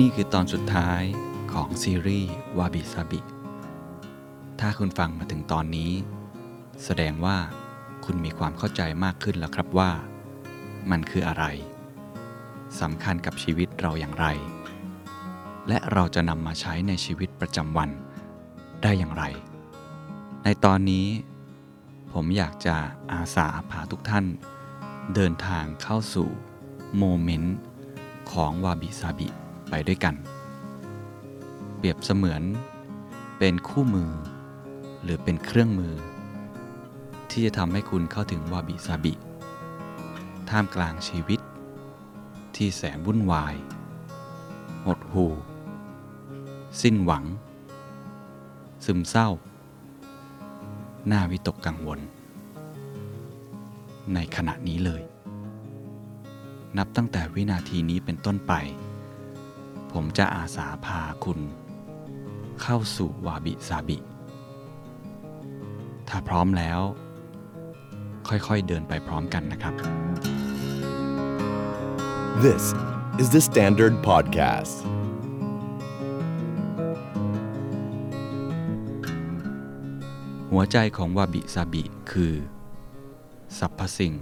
นี่คือตอนสุดท้ายของซีรีส์วาบิซาบิ ถ้าคุณฟังมาถึงตอนนี้ แสดงว่าคุณมีความเข้าใจมากขึ้นแล้วครับว่า มันคืออะไรสำคัญกับชีวิตเราอย่างไร และเราจะนำมาใช้ในชีวิตประจำวันได้อย่างไร ในตอนนี้ ผมอยากจะอาสาพาทุกท่าน เดินทางเข้าสู่โมเมนต์ของวาบิซาบิ ไปด้วยกัน เปรียบเสมือนเป็นคู่มือ หรือเป็นเครื่องมือ ที่จะทำให้คุณเข้าถึงวาบิซาบิ ท่ามกลางชีวิต ที่แสนวุ่นวาย หดหู่ สิ้นหวัง ซึมเศร้า หน่าวิตกกังวล ในขณะนี้เลยนับตั้งแต่วินาทีนี้เป็นต้นไป ผมจะอาสาพาคุณ เข้าสู่วาบิซาบิ ถ้าพร้อมแล้ว ค่อยๆเดินไปพร้อมกันนะครับ This is the Standard Podcast. หัวใจของวาบิซาบิคือสรรพสิ่ง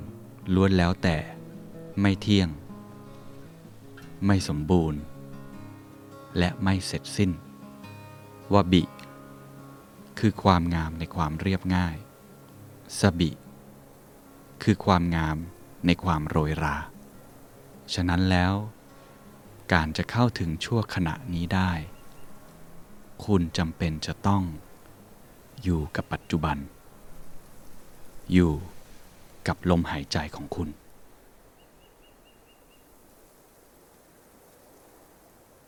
ล้วนแล้วแต่ไม่เที่ยง ไม่สมบูรณ์ และไม่เสร็จสิ้นวาบิ คือความงามในความเรียบง่ายซาบิ คือความงามในความโรยรา ฉะนั้นแล้ว การจะเข้าถึงชั่วขณะนี้ได้ คุณจำเป็นจะต้อง อยู่กับปัจจุบัน อยู่กับลมหายใจของคุณ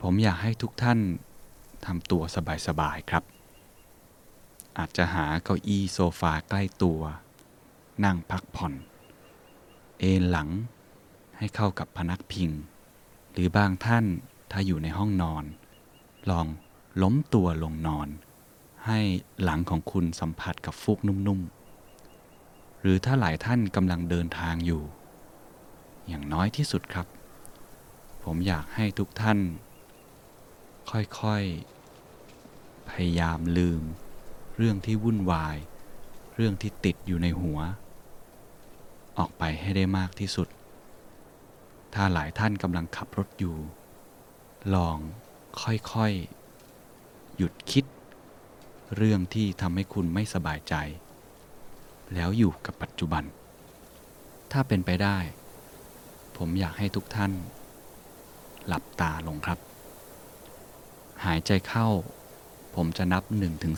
ผมอยากให้ทุกท่านทำตัวสบายๆครับ อาจจะหาเก้าอี้โซฟาใกล้ตัว นั่งพักผ่อน เอนหลังให้เข้ากับพนักพิง หรือบางท่านถ้าอยู่ในห้องนอน ลองล้มตัวลงนอน ให้หลังของคุณสัมผัสกับฟูกนุ่มๆ หรือถ้าหลายท่านกำลังเดินทางอยู่ อย่างน้อยที่สุดครับ ผมอยากให้ทุกท่าน ค่อยๆ พยายามลืม เรื่องที่วุ่นวาย เรื่องที่ติดอยู่ในหัว ออกไปให้ได้มากที่สุด ถ้าหลายท่านกำลังขับรถอยู่ ลองค่อยๆ หยุดคิด เรื่องที่ทำให้คุณไม่สบายใจ แล้วอยู่กับปัจจุบัน ถ้าเป็นไปได้ ผมอยากให้ทุกท่าน หลับตาลงครับ หายใจเข้า ผมจะนับ1ถึง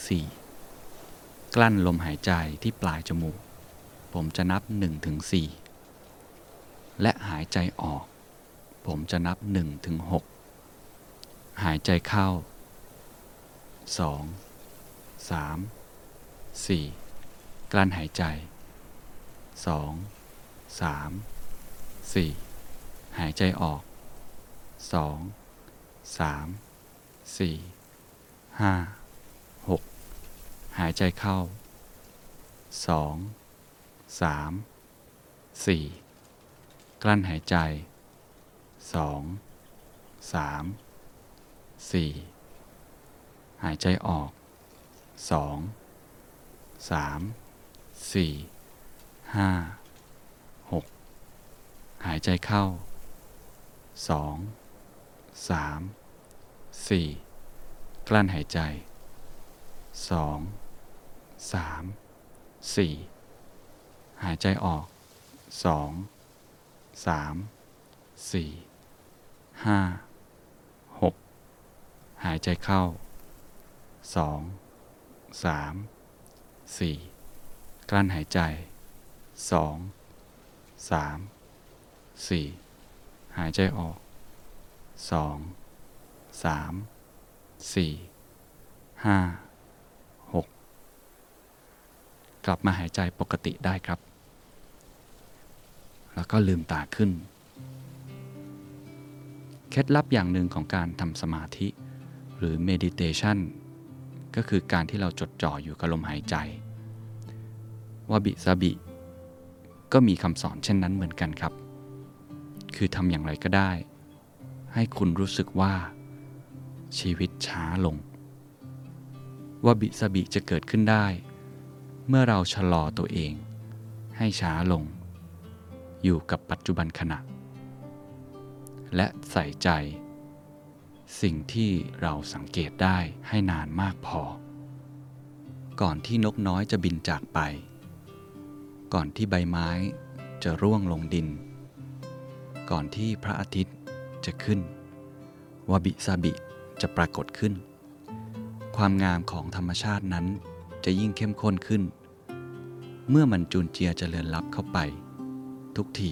4กลั้นลมหายใจที่ปลายจมูก ผมจะนับ1ถึง4และหายใจออก ผมจะนับ1ถึง6หายใจเข้า 2 3 4 กลั้นหายใจ 2 3 4 หายใจออก 2 3 สี่ห้าหกหายใจเข้าสองสามสี่กลั้นหายใจสองสามสี่หายใจออกสองสามสี่ห้าหกหายใจเข้าสองสาม 4 กลั้นหายใจ 2 3 4 หายใจออก 2 3 4 5 6 หายใจเข้า 2 3 4 กลั้นหายใจ 2 3 4 หายใจออก 2 3 4 5 6กกลับมาหายใจปกติได้ครับ แล้วก็ลืมตาขึ้น เคล็ดลับอย่างหนึ่งของการทำสมาธิหรือ meditation ก็คือการที่เราจดจ่ออยู่กับลมหายใจวาบิซาบิ ก็มีคำสอนเช่นนั้นเหมือนกันครับ คือทำอย่างไรก็ได้ ให้คุณรู้สึกว่า ชีวิตช้าลง ว่าบิสบิจะเกิดขึ้นได้ เมื่อเราชะลอตัวเอง ให้ช้าลง อยู่กับปัจจุบันขณะ และใส่ใจ สิ่งที่เราสังเกตได้ให้นานมากพอ ก่อนที่นกน้อยจะบินจากไป ก่อนที่ใบไม้จะร่วงลงดิน ก่อนที่พระอาทิตย์จะขึ้นวาบิซาบิ จะปรากฏขึ้น ความงามของธรรมชาตินั้นจะยิ่งเข้มข้นขึ้น เมื่อมันจูนเจียเจริญลับเข้าไป ทุกที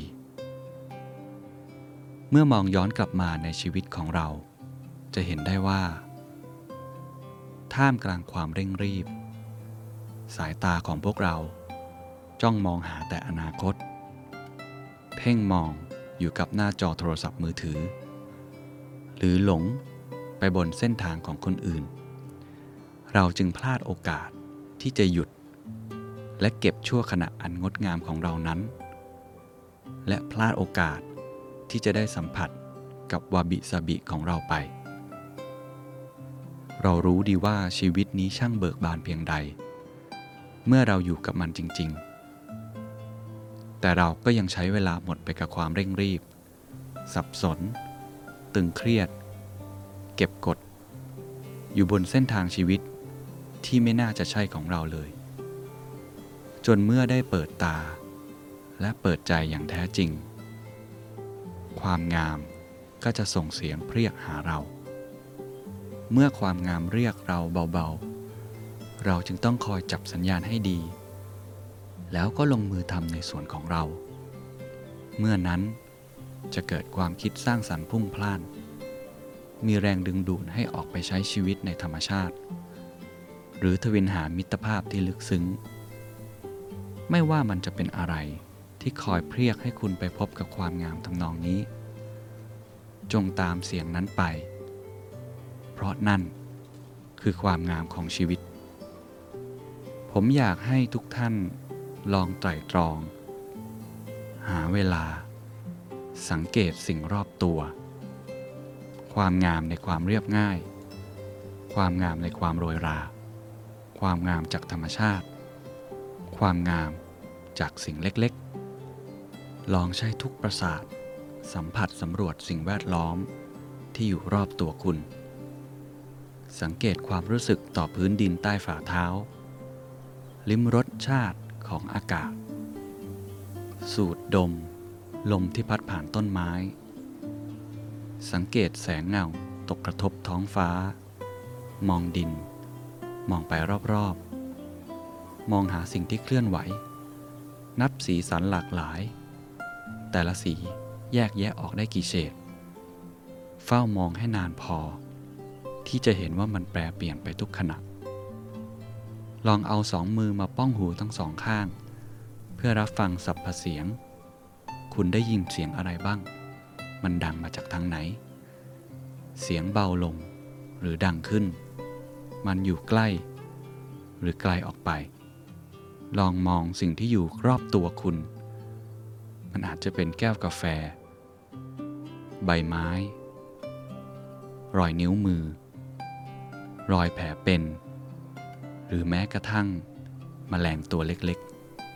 เมื่อมองย้อนกลับมาในชีวิตของเรา จะเห็นได้ว่า ท่ามกลางความเร่งรีบ สายตาของพวกเรา จ้องมองหาแต่อนาคต เพ่งมองอยู่กับหน้าจอโทรศัพท์มือถือ หรือหลง ไปบนเส้นทางของคนอื่น เราจึงพลาดโอกาสที่จะหยุด และเก็บชั่วขณะอันงดงามของเรานั้น และพลาดโอกาสที่จะได้สัมผัสกับวาบิซาบิของเราไป เรารู้ดีว่าชีวิตนี้ช่างเบิกบานเพียงใด เมื่อเราอยู่กับมันจริง ๆ แต่เราก็ยังใช้เวลาหมดไปกับความเร่งรีบ สับสน ตึงเครียด เก็บกด อยู่บนเส้นทางชีวิตที่ไม่น่าจะใช่ของเราเลย จนเมื่อได้เปิดตา และเปิดใจอย่างแท้จริง ความงามก็จะส่งเสียงเรียกหาเรา เมื่อความงามเรียกเราเบาๆ เราจึงต้องคอยจับสัญญาณให้ดี แล้วก็ลงมือทำในส่วนของเรา เมื่อนั้นจะเกิดความคิดสร้างสรรค์พุ่งพล่าน มีแรงดึงดูดให้ออกไปใช้ชีวิตในธรรมชาติ หรือทวินหามิตรภาพที่ลึกซึ้ง ไม่ว่ามันจะเป็นอะไรที่คอยเพรียกให้คุณไปพบกับความงามทำนองนี้ จงตามเสียงนั้นไป เพราะนั่นคือความงามของชีวิต ผมอยากให้ทุกท่านลองไตร่ตรอง หาเวลา สังเกตสิ่งรอบตัว ความงามในความเรียบง่าย ความงามในความโรยรา ความงามจากธรรมชาติ ความงามจากสิ่งเล็กๆ ลองใช้ทุกประสาท สัมผัสสำรวจสิ่งแวดล้อมที่อยู่รอบตัวคุณ สังเกตความรู้สึกต่อพื้นดินใต้ฝ่าเท้า ลิ้มรสชาติของอากาศ สูดดม ลมที่พัดผ่านต้นไม้ สังเกตแสงเงาตกกระทบท้องฟ้า มองดิน มองไปรอบๆ มองหาสิ่งที่เคลื่อนไหว นับสีสันหลากหลาย แต่ละสีแยกแยะออกได้กี่เฉดเฝ้ามองให้นานพอ ที่จะเห็นว่ามันแปรเปลี่ยนไปทุกขณะ ลองเอาสองมือมาป้องหูทั้งสองข้าง เพื่อรับฟังสับผเสียง คุณได้ยินเสียงอะไรบ้าง มันดังมาจากทางไหน เสียงเบาลงหรือดังขึ้น มันอยู่ใกล้ หรือไกลออกไป ลองมองสิ่งที่อยู่รอบตัวคุณ มันอาจจะเป็นแก้วกาแฟ ใบไม้ รอยนิ้วมือ รอยแผลเป็น หรือแม้กระทั่งมแมลงตัวเล็ก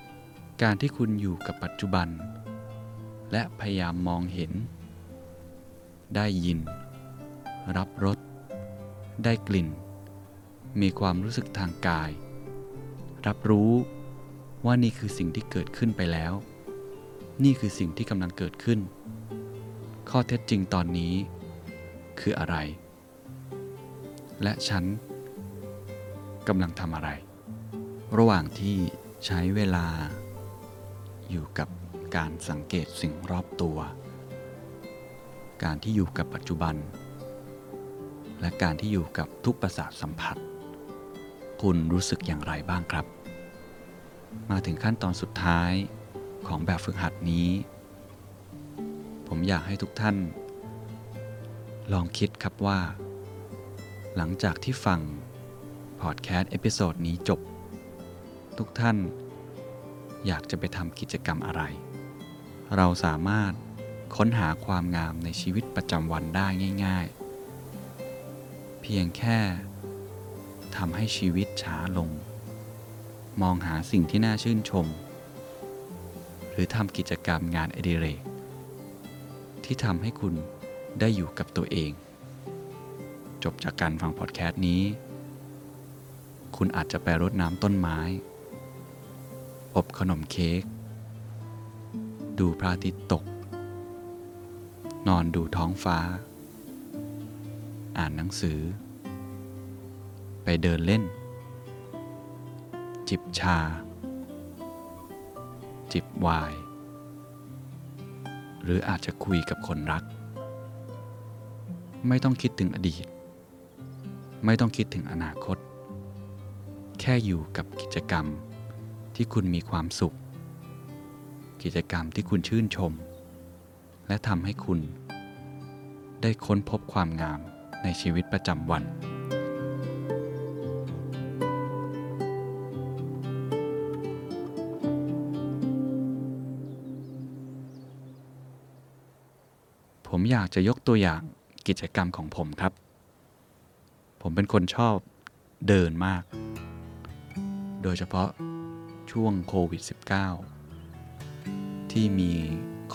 ๆ การที่คุณอยู่กับปัจจุบันและพยายามมองเห็น ได้ยิน รับรส ได้กลิ่น มีความรู้สึกทางกาย รับรู้ว่านี่คือสิ่งที่เกิดขึ้นไปแล้ว นี่คือสิ่งที่กำลังเกิดขึ้น ข้อเท็จจริงตอนนี้ คืออะไร และฉันกำลังทำอะไร ระหว่างที่ใช้เวลาอยู่กับการสังเกตสิ่งรอบตัว การที่อยู่กับปัจจุบัน และการที่อยู่กับทุกประสาทสัมผัส คุณรู้สึกอย่างไรบ้างครับ มาถึงขั้นตอนสุดท้ายของแบบฝึกหัดนี้ ผมอยากให้ทุกท่าน ลองคิดครับว่า หลังจากที่ฟังพอดแคสต์ episode นี้จบ ทุกท่านอยากจะไปทำกิจกรรมอะไร เราสามารถ ค้นหาความงามในชีวิตประจำวันได้ง่าย ๆ เพียงแค่ทำให้ชีวิตช้าลง มองหาสิ่งที่น่าชื่นชม หรือทำกิจกรรมงานอดิเรก ที่ทำให้คุณได้อยู่กับตัวเอง จบจากการฟังพอดแคสต์นี้ คุณอาจจะไปรดน้ำต้นไม้ อบขนมเค้ก ดูพระอาทิตย์ตก นอนดูท้องฟ้า อ่านหนังสือ ไปเดินเล่น จิบชา จิบไวน์หรืออาจจะคุยกับคนรัก ไม่ต้องคิดถึงอดีต ไม่ต้องคิดถึงอนาคต แค่อยู่กับกิจกรรมที่คุณมีความสุข กิจกรรมที่คุณชื่นชม และทำให้คุณ ได้ค้นพบความงามในชีวิตประจำวัน ผมอยากจะยกตัวอย่างกิจกรรมของผมครับ ผมเป็นคนชอบเดินมาก โดยเฉพาะช่วงโควิด -19 ที่มี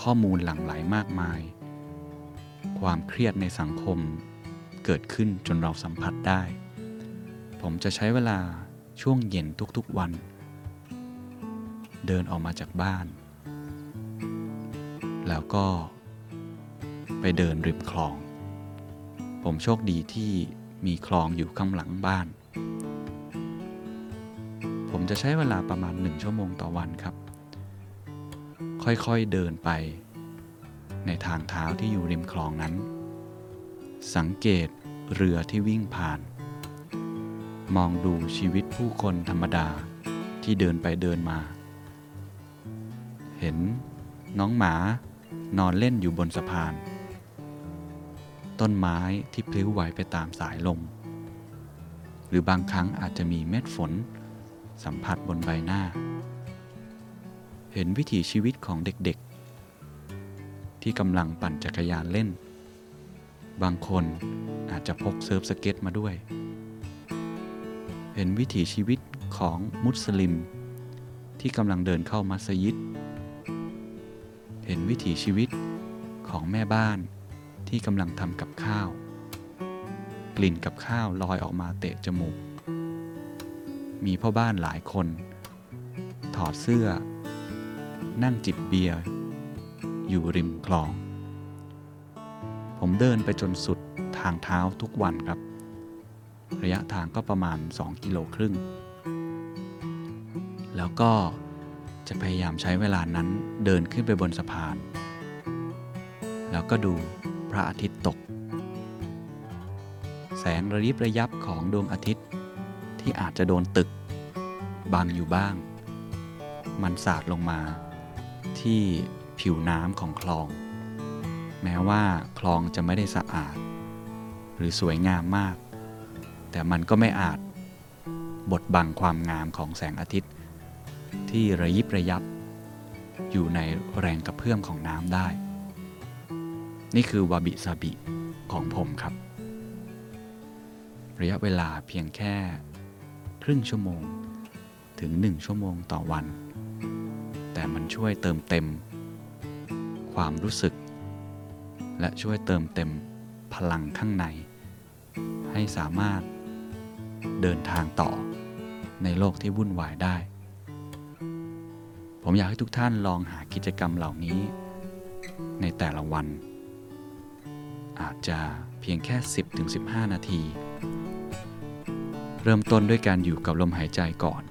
ข้อมูลหลั่งไหลมากมาย ความเครียดในสังคมเกิดขึ้นจนเราสัมผัสได้ ผมจะใช้เวลาช่วงเย็นทุกๆวัน เดินออกมาจากบ้าน แล้วก็ ไปเดินริมคลอง ผมโชคดีที่มีคลองอยู่ข้างหลังบ้าน ผมจะใช้เวลาประมาณหนึ่งชั่วโมงต่อวันครับ ค่อยๆเดินไป ในทางเท้าที่อยู่ริมคลองนั้น สังเกตเรือที่วิ่งผ่าน มองดูชีวิตผู้คนธรรมดาที่เดินไปเดินมา เห็นน้องหมานอนเล่นอยู่บนสะพาน ต้นไม้ที่พลิ้วไหวไปตามสายลม หรือบางครั้งอาจจะมีเม็ดฝน สัมผัสบนใบหน้า เห็นวิถีชีวิตของเด็กๆ ที่กำลังปั่นจักรยานเล่น บางคนอาจจะพกเซิร์ฟสเก็ตมาด้วย เห็นวิถีชีวิตของมุสลิม ที่กำลังเดินเข้ามัสยิด เห็นวิถีชีวิตของแม่บ้านที่กำลังทำกับข้าว กลิ่นกับข้าวลอยออกมาเตะจมูก มีพ่อบ้านหลายคน ถอดเสื้อ นั่งจิบเบียร์อยู่ริมคลอง ผมเดินไปจนสุดทางเท้าทุกวันครับ ระยะทางก็ประมาณ 2 กิโลครึ่ง แล้วก็จะพยายามใช้เวลานั้นเดินขึ้นไปบนสะพาน แล้วก็ดูพระอาทิตย์ตก แสงระยิบระยับของดวงอาทิตย์ที่อาจจะโดนตึก บังอยู่บ้าง มันสาดลงมา ที่ผิวน้ำของคลอง แม้ว่าคลองจะไม่ได้สะอาด หรือสวยงามมาก แต่มันก็ไม่อาจบดบังความงามของแสงอาทิตย์ ที่ระยิบระยับ อยู่ในแรงกระเพื่อมของน้ำได้ นี่คือวาบิซาบิของผมครับ ระยะเวลาเพียงแค่ ครึ่งชั่วโมงถึงหนึ่งชั่วโมงต่อวัน แต่มันช่วยเติมเต็ม ความรู้สึก และช่วยเติมเต็มพลังข้างใน ให้สามารถเดินทางต่อในโลกที่วุ่นวายได้ ผมอยากให้ทุกท่านลองหากิจกรรมเหล่านี้ ในแต่ละวัน อาจจะเพียงแค่ 10-15 นาที เริ่มต้นด้วยการอยู่กับลมหายใจก่อน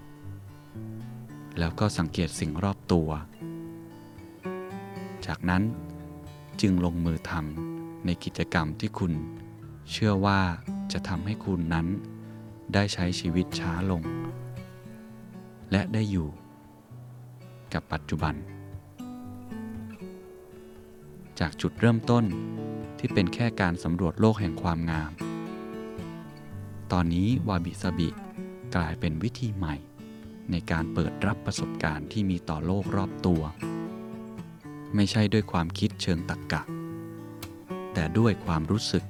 แล้วก็สังเกตสิ่งรอบตัว จากนั้นจึงลงมือทำในกิจกรรมที่คุณ เชื่อว่าจะทำให้คุณนั้น ได้ใช้ชีวิตช้าลง และได้อยู่ กับปัจจุบัน จากจุดเริ่มต้นที่เป็นแค่การสำรวจโลกแห่งความงาม ตอนนี้วาบิซาบิกลายเป็นวิธีใหม่ ในการเปิดรับประสบการณ์ที่มีต่อโลกรอบตัว ไม่ใช่ด้วยความคิดเชิงตรรกกะ แต่ด้วยความรู้สึก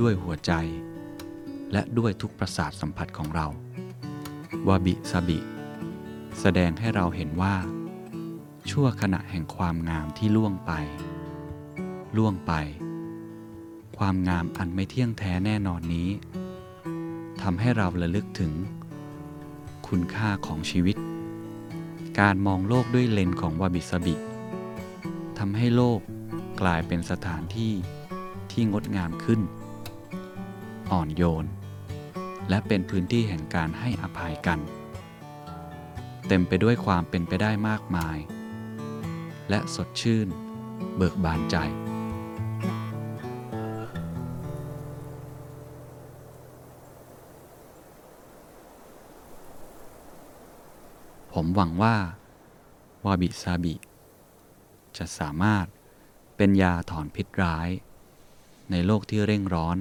ด้วยหัวใจ และด้วยทุกประสาทสัมผัสของเราวาบิซาบิ แสดงให้เราเห็นว่า ชั่วขณะแห่งความงามที่ล่วงไป ล่วงไป ความงามอันไม่เที่ยงแท้แน่นอนนี้ทำให้เราระลึกถึง คุณค่าของชีวิต การมองโลกด้วยเลนส์ของวาบิซาบิทำให้โลกกลายเป็นสถานที่ที่งดงามขึ้น อ่อนโยน และเป็นพื้นที่แห่งการให้อภัยกัน เต็มไปด้วยความเป็นไปได้มากมาย และสดชื่น เบิกบานใจ ผมหวังว่าวาบิซาบิ จะสามารถเป็นยาถอนพิษร้าย ในโลกที่เร่งร้อน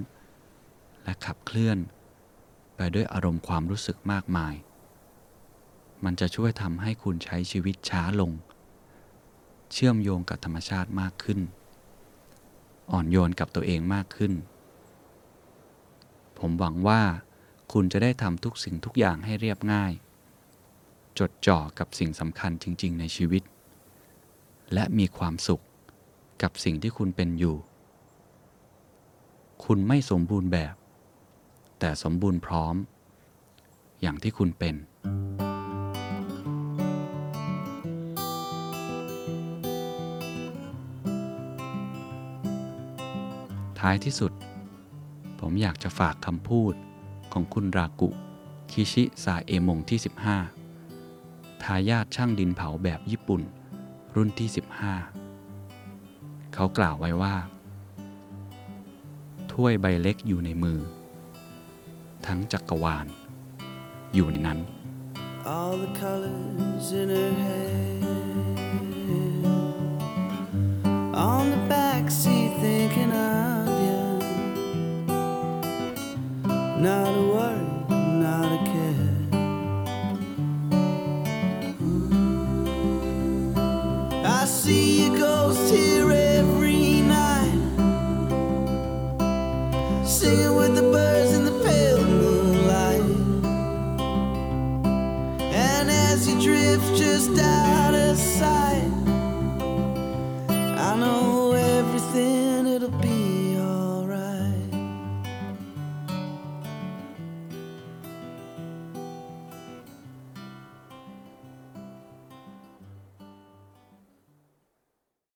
และขับเคลื่อน ไปด้วยอารมณ์ความรู้สึกมากมาย มันจะช่วยทำให้คุณใช้ชีวิตช้าลง เชื่อมโยงกับธรรมชาติมากขึ้น อ่อนโยนกับตัวเองมากขึ้น ผมหวังว่าคุณจะได้ทำทุกสิ่งทุกอย่างให้เรียบง่าย จดจ่อกับสิ่งสำคัญจริง ๆ ในชีวิต และมีความสุขกับสิ่งที่คุณเป็นอยู่ คุณไม่สมบูรณ์แบบ แต่สมบูรณ์พร้อม อย่างที่คุณเป็น ท้ายที่สุด ผมอยากจะฝากคำพูดของคุณรากุ คิชิซาเอมงที่ 15 ทายาทช่างดินเผาแบบญี่ปุ่น รุ่นที่ 15 เขากล่าวไว้ว่า ถ้วยใบเล็กอยู่ในมือ ทั้งจักรวาล อยู่ในนั้น all the colors in her head. On the back seat, thinking of you. Not a see your ghost here every night, singing with the birds in the pale moonlight. And as you drift just out of sight,